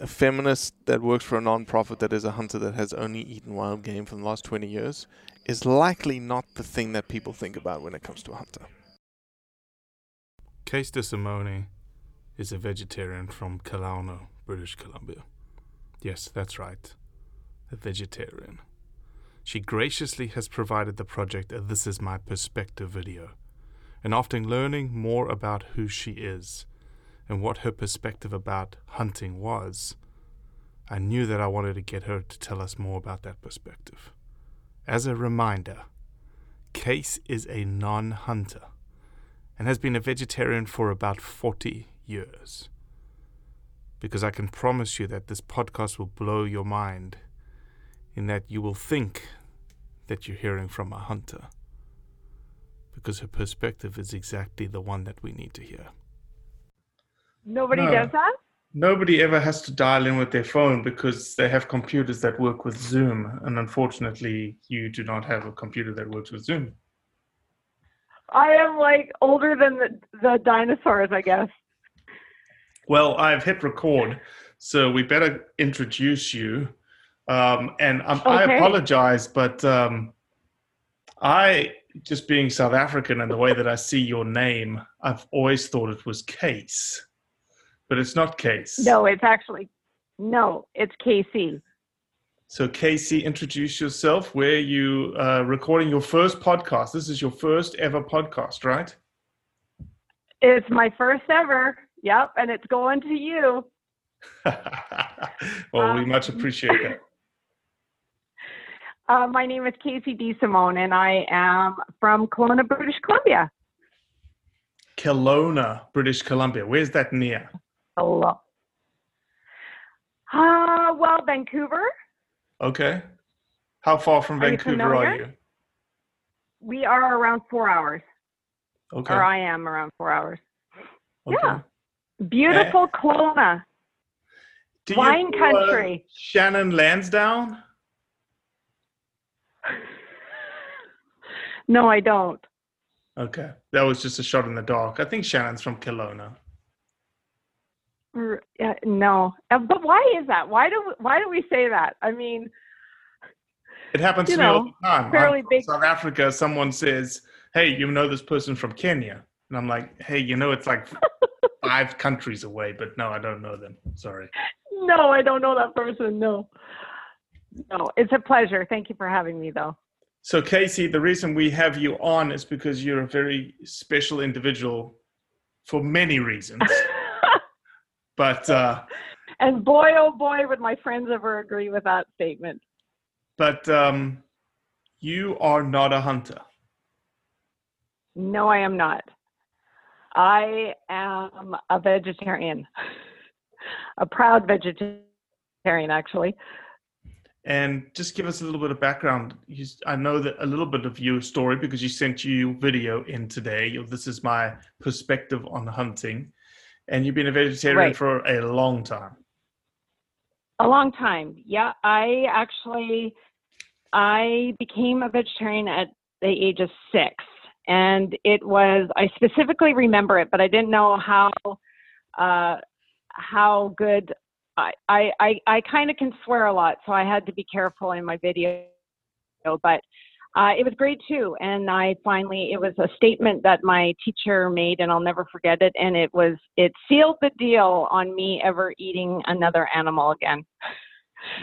a feminist that works for a non-profit that is a hunter that has only eaten wild game for the last 20 years is likely not the thing that people think about when it comes to a hunter. Case De Simone is a vegetarian from Kelowna, British Columbia. Yes, that's right. A vegetarian. She graciously has provided the project a This Is My Perspective video. And after learning more about who she is and what her perspective about hunting was, I knew that I wanted to get her to tell us more about that perspective. As a reminder, Case is a non hunter and has been a vegetarian for about 40 years. Because I can promise you that this podcast will blow your mind, in that you will think that you're hearing from a hunter. Because her perspective is exactly the one that we need to hear. Nobody No. does that? Nobody ever has to dial in with their phone because they have computers that work with Zoom. And unfortunately, you do not have a computer that works with Zoom. I am like older than the, the dinosaurs, I guess. Well, I've hit record, so we better introduce you. Um, and um, I apologize, but um, I, just being South African and the way that I see your name, I've always thought it was Case, but it's not Case. No, it's actually no, it's KC. So, Cayce, introduce yourself. Where you uh, recording your first podcast? This is your first ever podcast, right? It's my first ever. Yep, and it's going to you. well, we Um, much appreciate that. Uh, my name is Cayce De Simone, and I am from Kelowna, British Columbia. Kelowna, British Columbia. Where's that near? Hello. Uh, well, Vancouver. Okay. How far from Are you Vancouver are you? We are around four hours, Okay. or I am around four hours. okay. Yeah. Beautiful Kelowna. Do you Wine uh, country. Shannon Lansdowne? No, I don't. Okay. That was just a shot in the dark. I think Shannon's from Kelowna. No, Uh, but why is that? Why do why do we say that? I mean, It happens to me all know, the time. I'm fairly big- South Africa, someone says, Hey, you know this person from Kenya. And I'm like, hey, you know, it's like five countries away, but no, I don't know them. Sorry. No, I don't know that person. No. No, it's a pleasure. Thank you for having me, though. So, Cayce, the reason we have you on is because you're a very special individual for many reasons. but, uh, and boy, oh boy, would my friends ever agree with that statement. But um, you are not a hunter. No, I am not. I am a vegetarian, a proud vegetarian, actually. And just give us a little bit of background. You, I know that a little bit of your story because you sent you video in today. This is my perspective on hunting, and you've been a vegetarian right. for a long time. A long time, yeah. I actually, I became a vegetarian at the age of six and it was I specifically remember it, but I didn't know how uh, how good. I I I, I kind of can swear a lot, so I had to be careful in my video. But uh, it was grade two, and I finally it was a statement that my teacher made, and I'll never forget it. And it was it sealed the deal on me ever eating another animal again.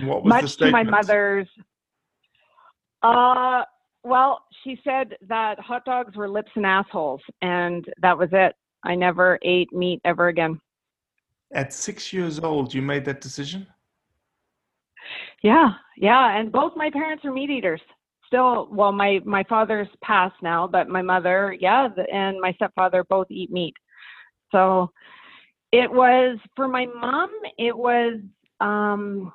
What was Much the statement? to my mother's. Uh, well, she said that hot dogs were lips and assholes, and that was it. I never ate meat ever again. At six years old, you made that decision? Yeah, yeah. And both my parents are meat eaters. Still, well, my my father's passed now, but my mother, yeah, and my stepfather both eat meat. So it was for my mom. It was um,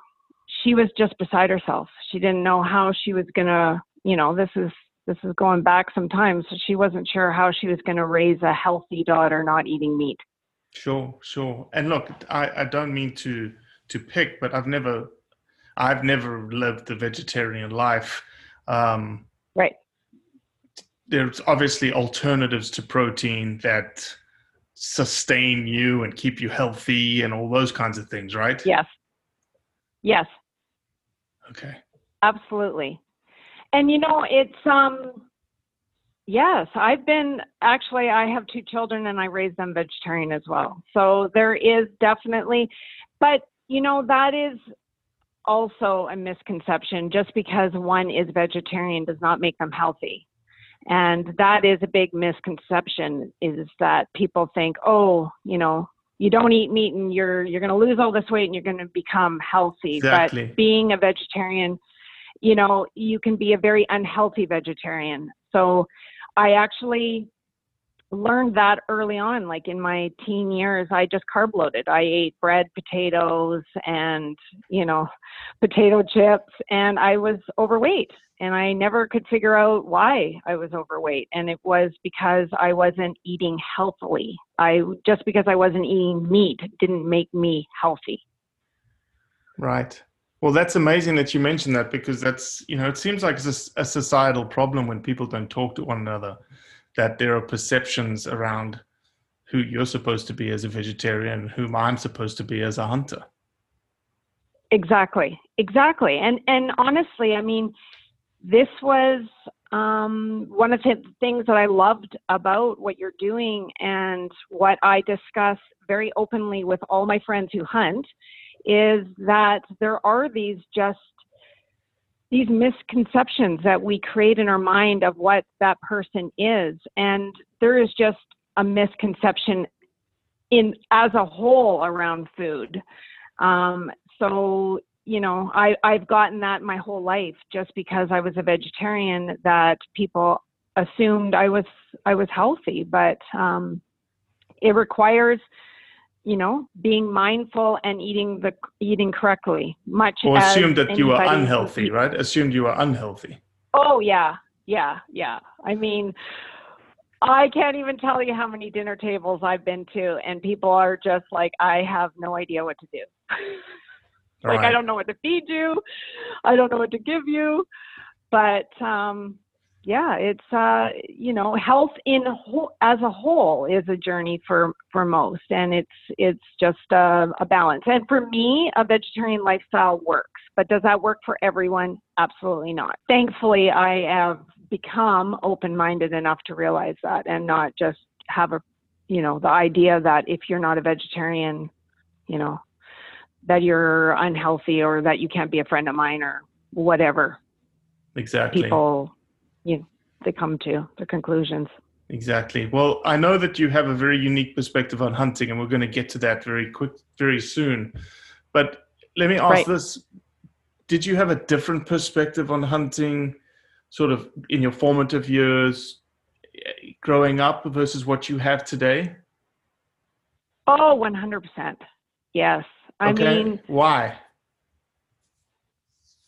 she was just beside herself. She didn't know how she was gonna you know, this is this is going back some time, so she wasn't sure how she was to raise a healthy daughter not eating meat. Sure, sure. And look, I, I don't mean to to pick, but I've never I've never lived the vegetarian life. Um, right. There's obviously alternatives to protein that sustain you and keep you healthy and all those kinds of things, right? Yes. Yes. Okay. Absolutely. And you know, it's um yes, I've been actually I have two children and I raise them vegetarian as well. So there is definitely but you know, that is also a misconception. Just because one is vegetarian does not make them healthy. And that is a big misconception is that people think, oh, you know, you don't eat meat and you're you're going to lose all this weight and you're going to become healthy. Exactly. But being a vegetarian you know, you can be a very unhealthy vegetarian. So I actually learned that early on, like in my teen years, I just carb loaded. I ate bread, potatoes, and, you know, potato chips, and I was overweight. And I never could figure out why I was overweight. And it was because I wasn't eating healthily. I just because I wasn't eating meat didn't make me healthy. Right. Well, that's amazing that you mentioned that because that's, you know, it seems like it's a, a societal problem when people don't talk to one another, that there are perceptions around who you're supposed to be as a vegetarian, whom I'm supposed to be as a hunter. Exactly, exactly. And and honestly, I mean, this was um, one of the things that I loved about what you're doing and what I discuss very openly with all my friends who hunt is that there are these just these misconceptions that we create in our mind of what that person is. And there is just a misconception in as a whole around food. Um, so you know I, i've gotten that my whole life just because i was a vegetarian that people assumed i was i was healthy. But um, it requires you know, being mindful and eating the eating correctly. Much or assumed that you were unhealthy, right? Assumed you were unhealthy. Oh yeah, yeah, yeah. I mean, I can't even tell you how many dinner tables I've been to, and people are just like, I have no idea what to do. like right. I don't know what to feed you, I don't know what to give you, but um, yeah, it's uh, you know, health in whole, as a whole is a journey for for most, and it's it's just a, a balance. And for me, a vegetarian lifestyle works, but does that work for everyone? Absolutely not. Thankfully, I have become open-minded enough to realize that, and not just have a, you know, the idea that if you're not a vegetarian, you know, that you're unhealthy or that you can't be a friend of mine or whatever. Exactly. People, you know, they come to their conclusions. Exactly. Well, I know that you have a very unique perspective on hunting, and we're going to get to that very quick, very soon. But let me ask Right. this: Did you have a different perspective on hunting, sort of in your formative years, growing up, versus what you have today? Oh, 100%. Yes. I okay. mean, why?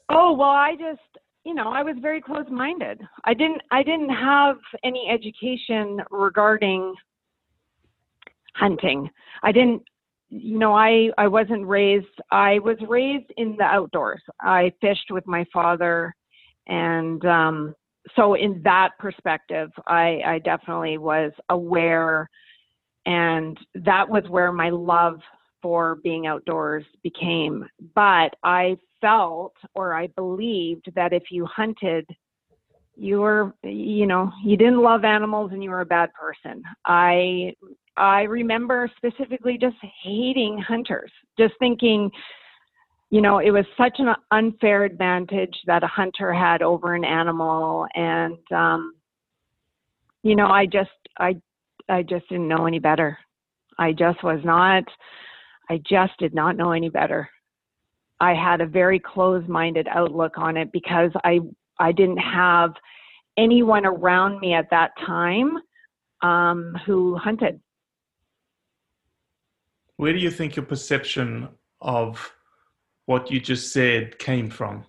Oh well, I just you know I was very close-minded. I didn't I didn't have any education regarding hunting. I didn't you know I I wasn't raised. I was raised in the outdoors. I fished with my father, and um, so in that perspective, I I definitely was aware, and that was where my love for being outdoors became. But I felt or I believed that if you hunted, you were, you know, you didn't love animals and you were a bad person. I I remember specifically just hating hunters, just thinking, you know, it was such an unfair advantage that a hunter had over an animal, and um, you know, I just I I just didn't know any better. I just was not. I just did not know any better. I had a very closed-minded outlook on it because I I didn't have anyone around me at that time um, who hunted. Where do you think your perception of what you just said came from?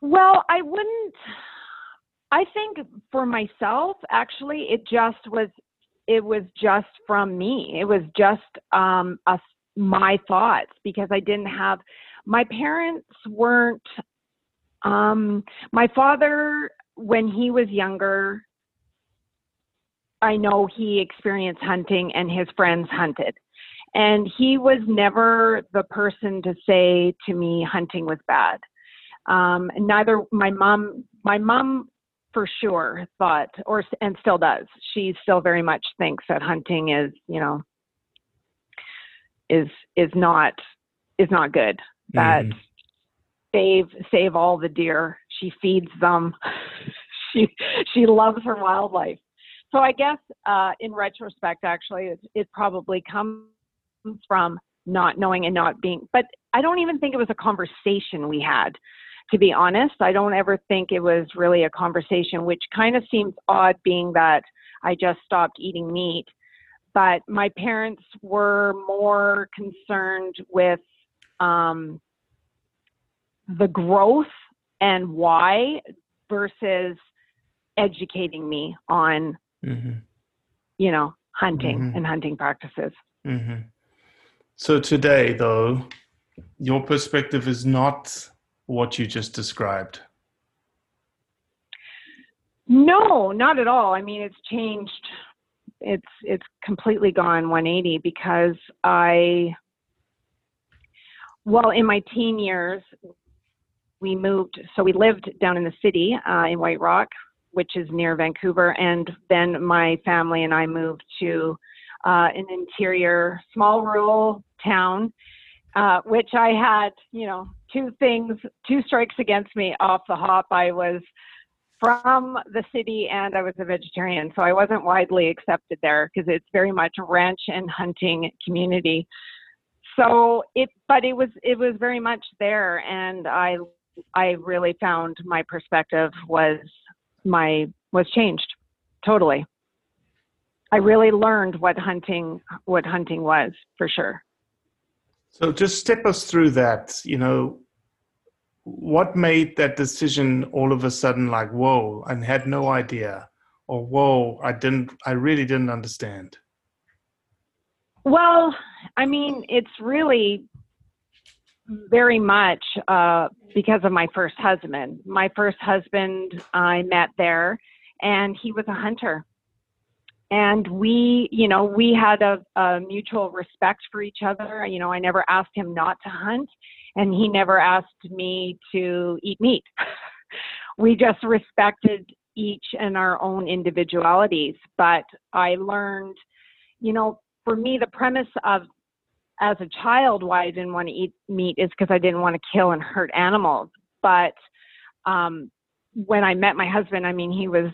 Well, I wouldn't. I think for myself, actually, it just was. It was just from me. It was just um, a, my thoughts because I didn't have. My parents weren't. Um, my father, when he was younger, I know he experienced hunting and his friends hunted. And he was never the person to say to me hunting was bad. Um, neither my mom, my mom for sure thought, or and still does. She still very much thinks that hunting is, you know, is is not is not good. That Mhm. save save all the deer. She feeds them. she she loves her wildlife. So I guess uh, in retrospect, actually, it, it probably comes from not knowing and not being. But I don't even think it was a conversation we had. To be honest, I don't ever think it was really a conversation, which kind of seems odd, being that I just stopped eating meat. But my parents were more concerned with um, the growth and why versus educating me on Mm-hmm. you know hunting Mhm. and hunting practices Mm-hmm. So today, though, your perspective is not what you just described. no not at all i mean it's changed it's it's completely gone 180 because i well in my teen years we moved so we lived down in the city uh, in white rock which is near vancouver and then my family and i moved to uh, an interior small rural town uh, which i had you know two things two strikes against me off the hop. I was from the city and I was a vegetarian, so I wasn't widely accepted there because it's very much a ranch and hunting community. So it, but it was it was very much there, and I I really found my perspective was my was changed totally. I really learned what hunting what hunting was for sure. So just step us through that. You know, what made that decision all of a sudden like, whoa, and had no idea, or whoa, I didn't, I really didn't understand. Well, I mean, it's really very much uh, because of my first husband. My first husband I met there, and he was a hunter. And we, you know, we had a, a mutual respect for each other. You know, I never asked him not to hunt, and he never asked me to eat meat. we just respected each and our own individualities. But I learned, you know, for me, the premise of as a child why I didn't want to eat meat is because I didn't want to kill and hurt animals. But um, when I met my husband, I mean, he was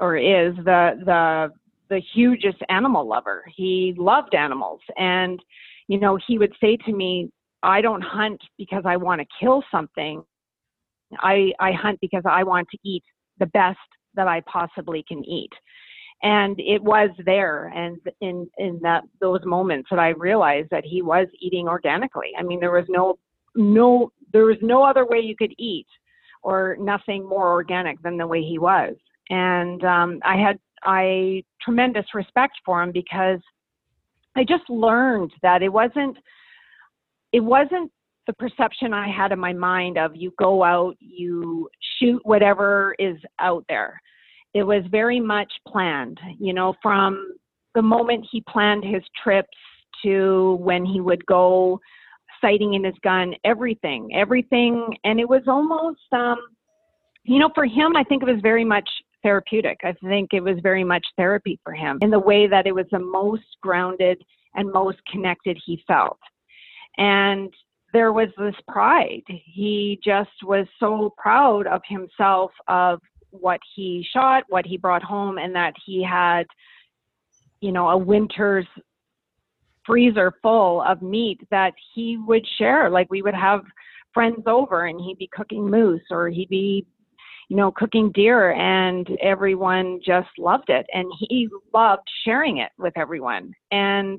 or is the the the hugest animal lover. He loved animals, and you know, he would say to me, "I don't hunt because I want to kill something. I I hunt because I want to eat the best that I possibly can eat." and it was there and in in that those moments that i realized that he was eating organically i mean there was no no there was no other way you could eat or nothing more organic than the way he was and um i had i tremendous respect for him because i just learned that it wasn't it wasn't the perception i had in my mind of you go out you shoot whatever is out there it was very much planned, you know, from the moment he planned his trips to when he would go sighting in his gun, everything, everything. And it was almost, um, you know, for him, I think it was very much therapeutic. I think it was very much therapy for him in the way that it was the most grounded and most connected he felt. And there was this pride. He just was so proud of himself, of what he shot, what he brought home, and that he had, you know, a winter's freezer full of meat that he would share. Like we would have friends over and he'd be cooking moose or he'd be, you know, cooking deer and everyone just loved it. And he loved sharing it with everyone. And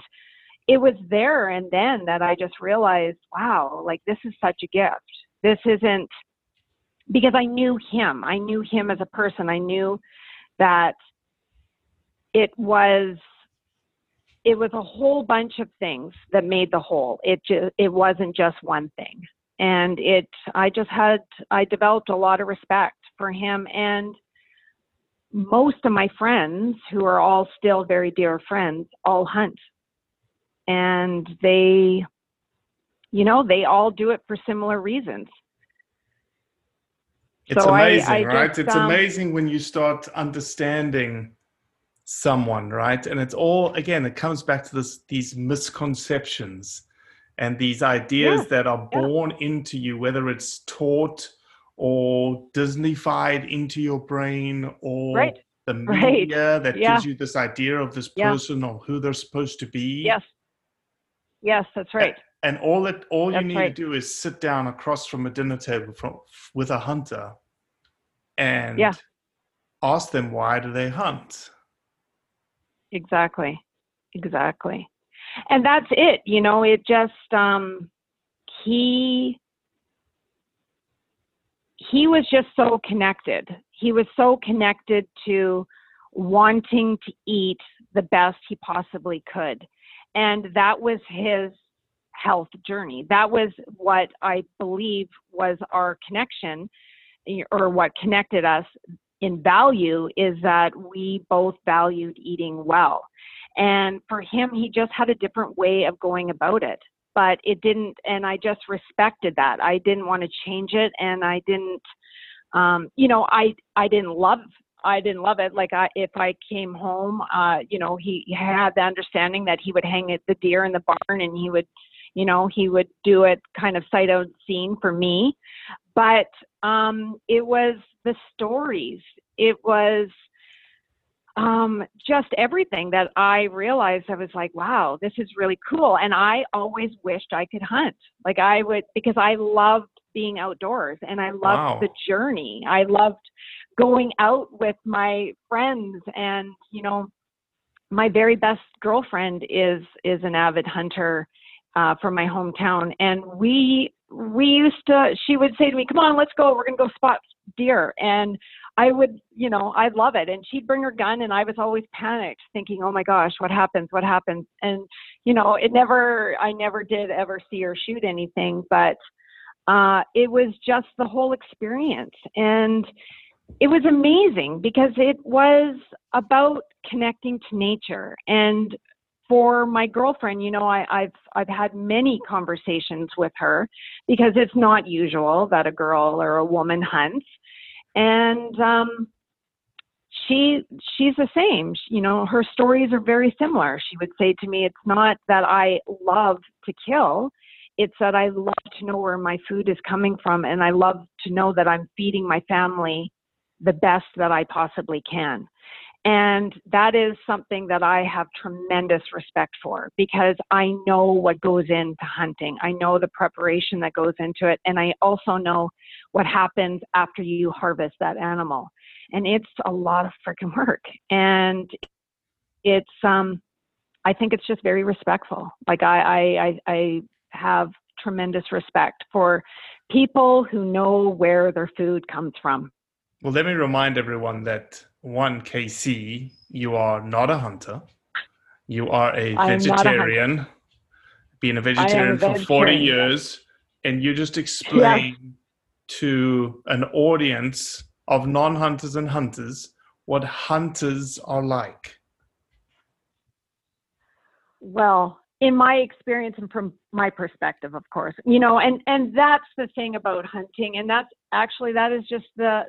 it was there and then that I just realized, wow, like this is such a gift. This isn't because I knew him. I knew him as a person. I knew that it was it was a whole bunch of things that made the whole. It just it wasn't just one thing. And it I just had I developed a lot of respect for him and most of my friends who are all still very dear friends all hunt. And they you know, they all do it for similar reasons it's so amazing, I, I right? just, it's um, amazing when you start understanding someone, right? And it's all again, it comes back to this these misconceptions and these ideas Yeah, that are yeah. born into you, whether it's taught or Disneyfied into your brain or Right, the right, media that yeah. gives you this idea of this Yeah. person or who they're supposed to be. Yes. Yes, that's right. And all that all you need right. to do is sit down across from a dinner table from, with a hunter and Yeah. ask them why do they hunt. Exactly. Exactly. And that's it, you know, it just um he he was just so connected. He was so connected to wanting to eat the best he possibly could. And that was his health journey. That was what I believe was our connection or what connected us in value is that we both valued eating well. And for him, he just had a different way of going about it. But it didn't, and I just respected that. I didn't want to change it, and I didn't, um, you know, I I didn't love I didn't love it. Like I, if I came home, uh, you know, he, had the understanding that he would hang it, the deer in the barn, and he would, you know, he would do it kind of sight unseen for me. But um, it was the stories. It was um, just everything that I realized. I was like, wow, this is really cool. And I always wished I could hunt. Like I would, because I loved being outdoors and I loved Wow. the journey. I loved going out with my friends and, you know, my very best girlfriend is is an avid hunter uh, from my hometown, and we we used to. She would say to me, "Come on, let's go. We're gonna go spot deer." And I would, you know, I'd love it. And she'd bring her gun, and I was always panicked, thinking, "Oh my gosh, what happens? What happens?" And you know, it never. I never did ever see her shoot anything, but uh, it was just the whole experience, and it was amazing because it was about connecting to nature and for my girlfriend you know I, i've i've had many conversations with her because it's not usual that a girl or a woman hunts and um she she's the same. You know, her stories are very similar. She would say to me, "It's not that I love to kill." It's that I love to know where my food is coming from, and I love to know that I'm feeding my family the best that I possibly can. And that is something that I have tremendous respect for because I know what goes into hunting. I know the preparation that goes into it. And I also know what happens after you harvest that animal. And it's a lot of freaking work. And it's, um, I think it's just very respectful. Like I, I, I, I have tremendous respect for people who know where their food comes from. Well, let me remind everyone that one, KC, you are not a hunter. You are a vegetarian. A Being a vegetarian, a vegetarian for 40 years. And you just explain yeah. to an audience of non hunters and hunters what hunters are like. Well, in my experience and from my perspective of course you know and and that's the thing about hunting and that's actually that is just the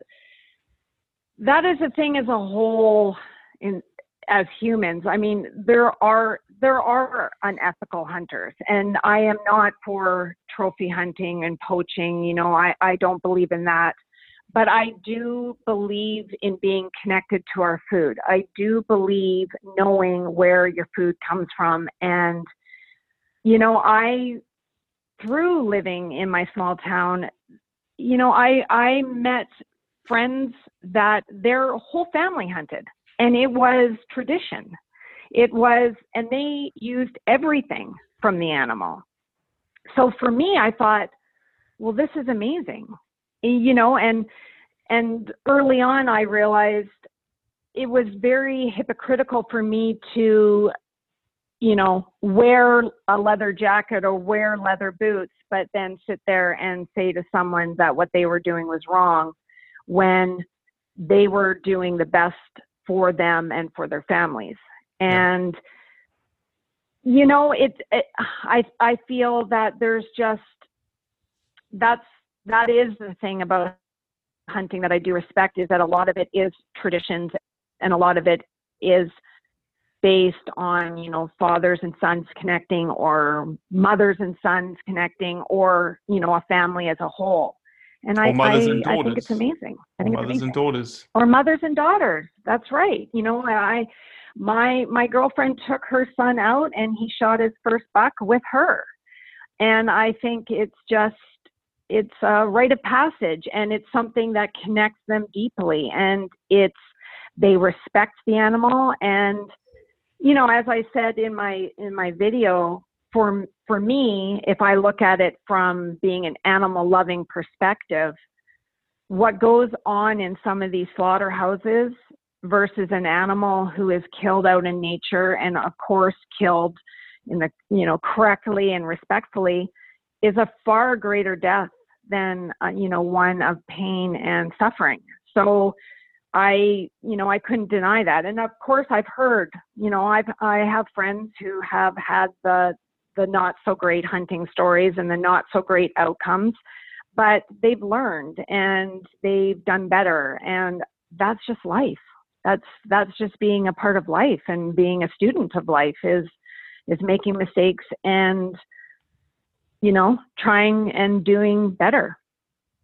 that is a thing as a whole in as humans. I mean there are there are unethical hunters and i am not for trophy hunting and poaching you know i i don't believe in that. But i do believe in being connected to our food. I do believe knowing where your food comes from and you know i through living in my small town you know i i met friends that their whole family hunted and it was tradition. It was, and they used everything from the animal. So for me, I thought, well, this is amazing, you know, and, and early on, I realized it was very hypocritical for me to, you know, wear a leather jacket or wear leather boots, but then sit there and say to someone that what they were doing was wrong when they were doing the best for them and for their families. And you know, it, it I I feel that there's just that's that is the thing about hunting that I do respect is that a lot of it is traditions and a lot of it is based on you know fathers and sons connecting or mothers and sons connecting or you know a family as a whole and I, I, I, think it's amazing. I think or mothers amazing. and daughters. Or mothers and daughters. That's right. You know, I my my girlfriend took her son out and he shot his first buck with her. And I think it's just it's a rite of passage and it's something that connects them deeply and it's they respect the animal and you know as i said in my in my video for for me, if I look at it from being an animal loving perspective, what goes on in some of these slaughterhouses versus an animal who is killed out in nature and of course killed in the you know correctly and respectfully is a far greater death than uh, you know one of pain and suffering. So i you know i couldn't deny that and of course i've heard you know i've i have friends who have had the the not so great hunting stories and the not so great outcomes, but they've learned and they've done better. And that's just life. That's that's just being a part of life and being a student of life is is making mistakes and you know trying and doing better.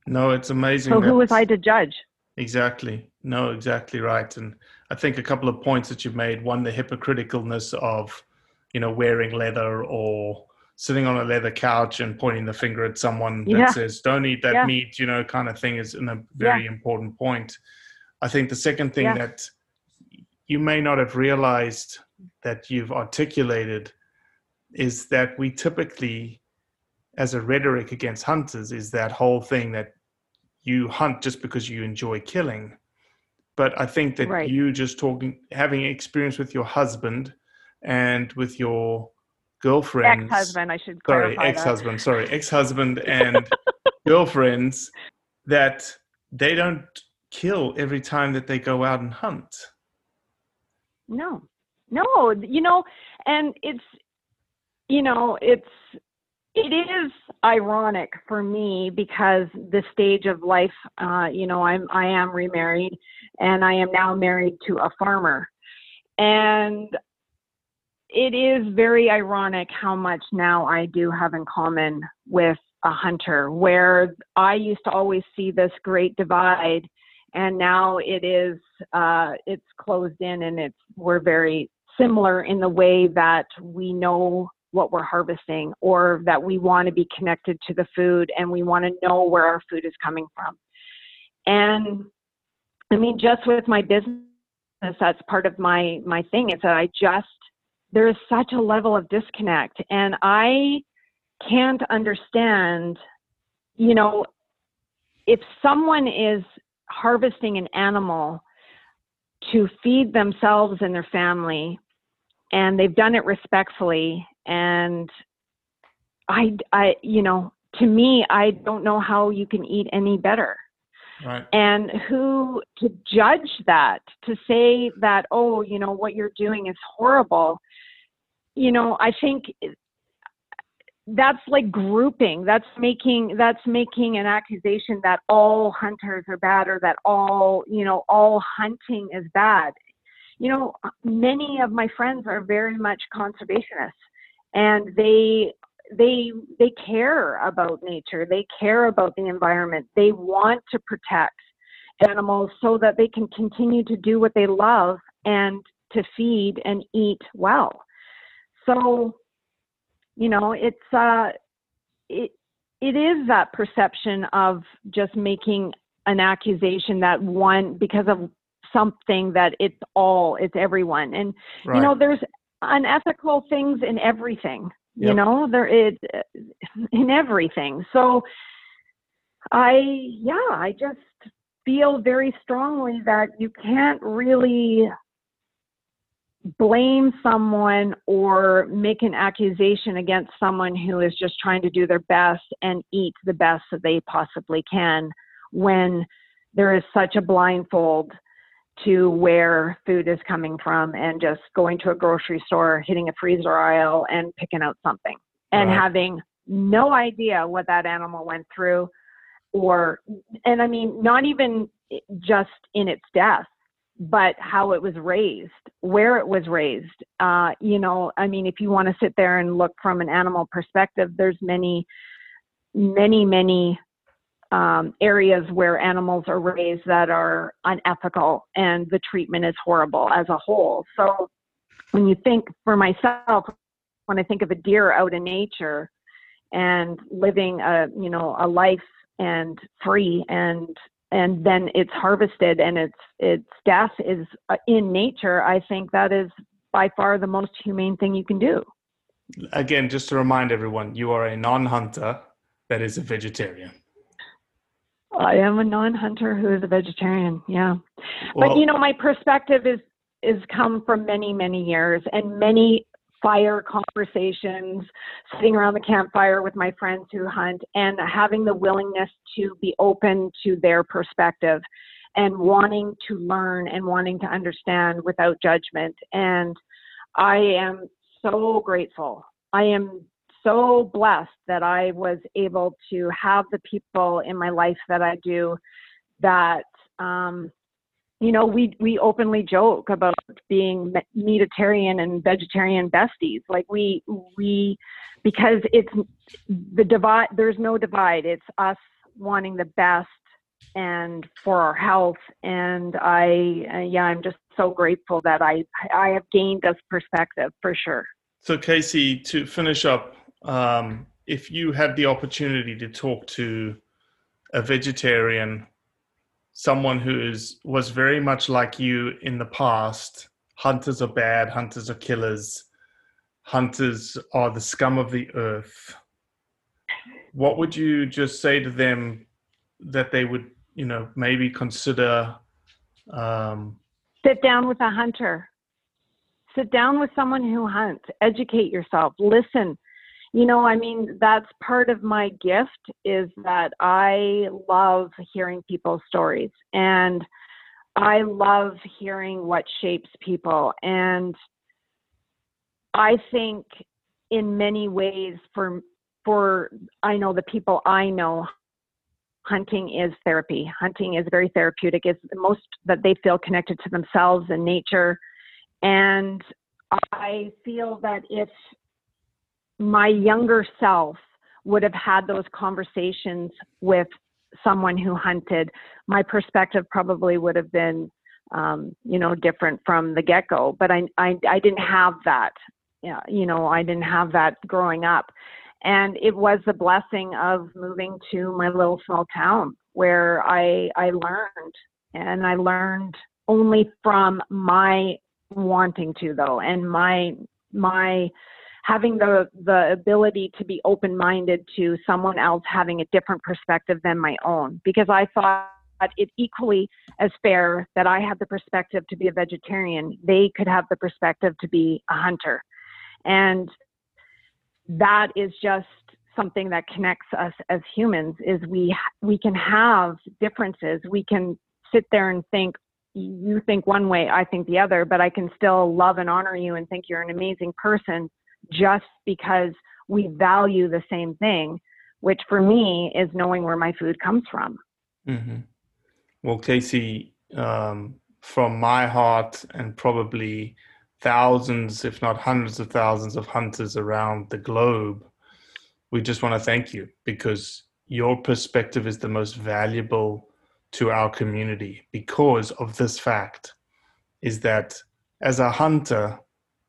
No, it's amazing. So who was I to judge? Exactly. No, exactly right. And I think a couple of points that you've made. One, the hypocriticalness of you know, wearing leather or sitting on a leather couch and pointing the finger at someone that yeah. says, don't eat that yeah. meat, you know, kind of thing is a very yeah. important point. I think the second thing that you may not have realized that you've articulated is that we typically, as a rhetoric against hunters, is that whole thing that you hunt just because you enjoy killing. But I think that right. you just talking, having experience with your husband, and with your girlfriend ex-husband i should sorry ex-husband that. sorry ex-husband and girlfriends that they don't kill every time that they go out and hunt no no you know and it's you know it's it is ironic for me because the stage of life, uh, you know, I'm I am remarried, and I am now married to a farmer, and it is very ironic how much now I do have in common with a hunter, where I used to always see this great divide, and now it is uh, it's closed in, and it's we're very similar in the way that we know what we're harvesting or that we want to be connected to the food and we want to know where our food is coming from. And I mean, just with my business, that's part of my my thing is that I just there is such a level of disconnect and I can't understand, you know, if someone is harvesting an animal to feed themselves and their family and they've done it respectfully and i i you know to me i don't know how you can eat any better. Right. and who to judge that to say that oh you know what you're doing is horrible you know i think that's like grouping. That's making that's making an accusation that all hunters are bad or that all you know all hunting is bad. You know many of my friends are very much conservationists and they they they care about nature. They care about the environment. They want to protect animals so that they can continue to do what they love and to feed and eat well. So you know it's uh it it is that perception of just making an accusation that one because of something that it's all it's everyone. And Right. you know there's unethical things in everything you know? There it in everything. So i yeah i just feel very strongly that you can't really blame someone or make an accusation against someone who is just trying to do their best and eat the best that they possibly can when there is such a blindfold to where food is coming from and just going to a grocery store, hitting a freezer aisle and picking out something and having no idea what that animal went through or and I mean not even just in its death but how it was raised, where it was raised. Uh, you know, I mean, if you want to sit there and look from an animal perspective, there's many, many, many um, areas where animals are raised that are unethical and the treatment is horrible as a whole. So when you think for myself, when I think of a deer out in nature and living a, you know, a life and free and and then it's harvested and its its death is uh, in nature i think that is by far the most humane thing you can do Again, just to remind everyone, you are a non-hunter that is a vegetarian. I am a non-hunter who is a vegetarian yeah. But you know my perspective is is come from many many years and many fire conversations sitting around the campfire with my friends who hunt and having the willingness to be open to their perspective and wanting to learn and wanting to understand without judgment. And i am so grateful. I am so blessed that i was able to have the people in my life that i do that um, you know, we we openly joke about being me- meatitarian and vegetarian besties. Like we we because it's the divide. There's no divide. It's us wanting the best and for our health. And I uh, yeah, I'm just so grateful that I I have gained this perspective for sure. So, Cayce, to finish up, um, if you had the opportunity to talk to a vegetarian, someone who is was very much like you in the past, hunters are bad, hunters are killers, hunters are the scum of the earth. What would you just say to them that they would, you know, maybe consider? Um, Sit down with a hunter. Sit down with someone who hunts. Educate yourself. Listen. You know, I mean, that's part of my gift is that I love hearing people's stories and I love hearing what shapes people. And I think in many ways for for I know the people I know, hunting is therapy. Hunting is very therapeutic. It's the most that they feel connected to themselves and nature. And I feel that if my younger self would have had those conversations with someone who hunted, my perspective probably would have been, um, you know, different from the get go. But I, I, I didn't have that. You know, I didn't have that growing up. And it was the blessing of moving to my little small town where I, I learned and I learned only from my wanting to though and my my having the the ability to be open minded to someone else having a different perspective than my own. Because I thought it equally as fair that I had the perspective to be a vegetarian they could have the perspective to be a hunter. And that is just something that connects us as humans is we we can have differences. We can sit there and think you think one way i think the other but i can still love and honor you and think you're an amazing person just because we value the same thing which for me is knowing where my food comes from mm-hmm. well Cayce um, from my heart and probably thousands, if not hundreds of thousands of hunters around the globe, we just want to thank you because your perspective is the most valuable to our community because of this fact is that as a hunter,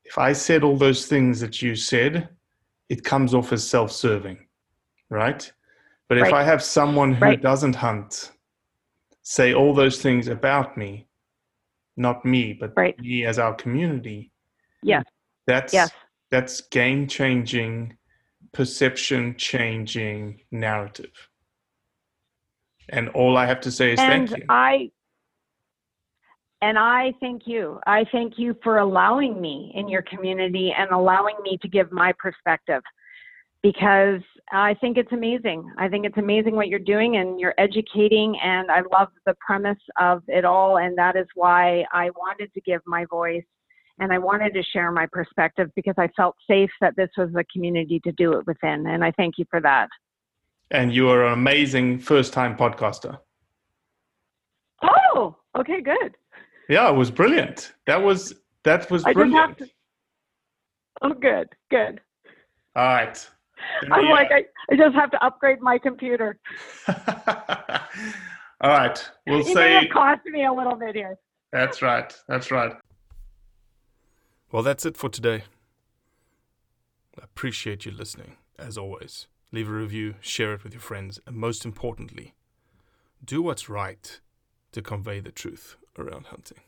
if I said all those things that you said, it comes off as self serving, right? But right. if I have someone who right. doesn't hunt say all those things about me, not me, but right. me as our community. Yes. That's yes. that's game changing, perception changing narrative. And all I have to say is and thank you. I and I thank you. I thank you for allowing me in your community and allowing me to give my perspective because I think it's amazing. I think it's amazing what you're doing and you're educating, and I love the premise of it all. And that is why I wanted to give my voice and I wanted to share my perspective because I felt safe that this was the community to do it within. And I thank you for that. And you are an amazing first time podcaster. Oh, okay, good. Yeah, it was brilliant. That was that was brilliant. To... Oh, good, good. All right. I'm yeah. like, I, I just have to upgrade my computer. All right. We'll it say. may have cost me a little bit here. That's right. That's right. Well, that's it for today. I appreciate you listening, as always. Leave a review, share it with your friends, and most importantly, do what's right to convey the truth around hunting.